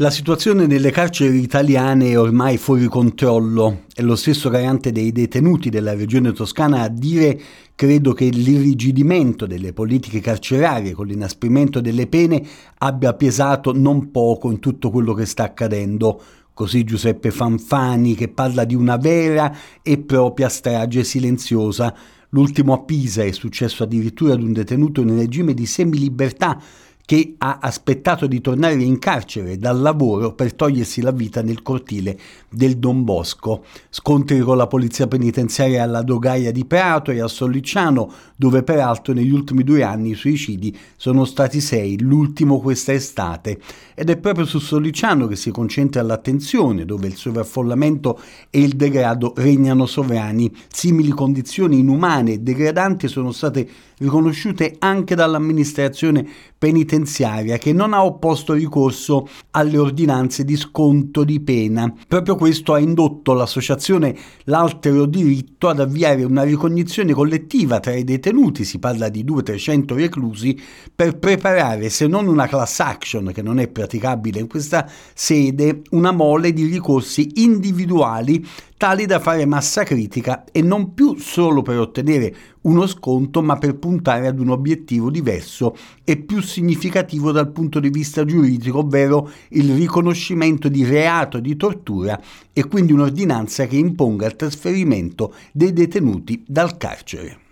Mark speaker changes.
Speaker 1: La situazione nelle carceri italiane è ormai fuori controllo. È lo stesso garante dei detenuti della regione toscana a dire credo che l'irrigidimento delle politiche carcerarie con l'inasprimento delle pene abbia pesato non poco in tutto quello che sta accadendo. Così Giuseppe Fanfani che parla di una vera e propria strage silenziosa. L'ultimo a Pisa è successo addirittura ad un detenuto in regime di semilibertà che ha aspettato di tornare in carcere dal lavoro per togliersi la vita nel cortile del Don Bosco. Scontri con la polizia penitenziaria alla Dogaia di Prato e a Solliciano, dove peraltro negli ultimi due anni i suicidi sono stati sei, l'ultimo questa estate. Ed è proprio su Solliciano che si concentra l'attenzione, dove il sovraffollamento e il degrado regnano sovrani. Simili condizioni inumane e degradanti sono state riconosciute anche dall'amministrazione penitenziaria che non ha opposto ricorso alle ordinanze di sconto di pena. Proprio questo ha indotto l'associazione L'Altero Diritto ad avviare una ricognizione collettiva tra i detenuti, si parla di 200-300 reclusi, per preparare, se non una class action che non è praticabile in questa sede, una mole di ricorsi individuali tali da fare massa critica e non più solo per ottenere uno sconto, ma per puntare ad un obiettivo diverso e più significativo dal punto di vista giuridico, ovvero il riconoscimento di reato di tortura e quindi un'ordinanza che imponga il trasferimento dei detenuti dal carcere.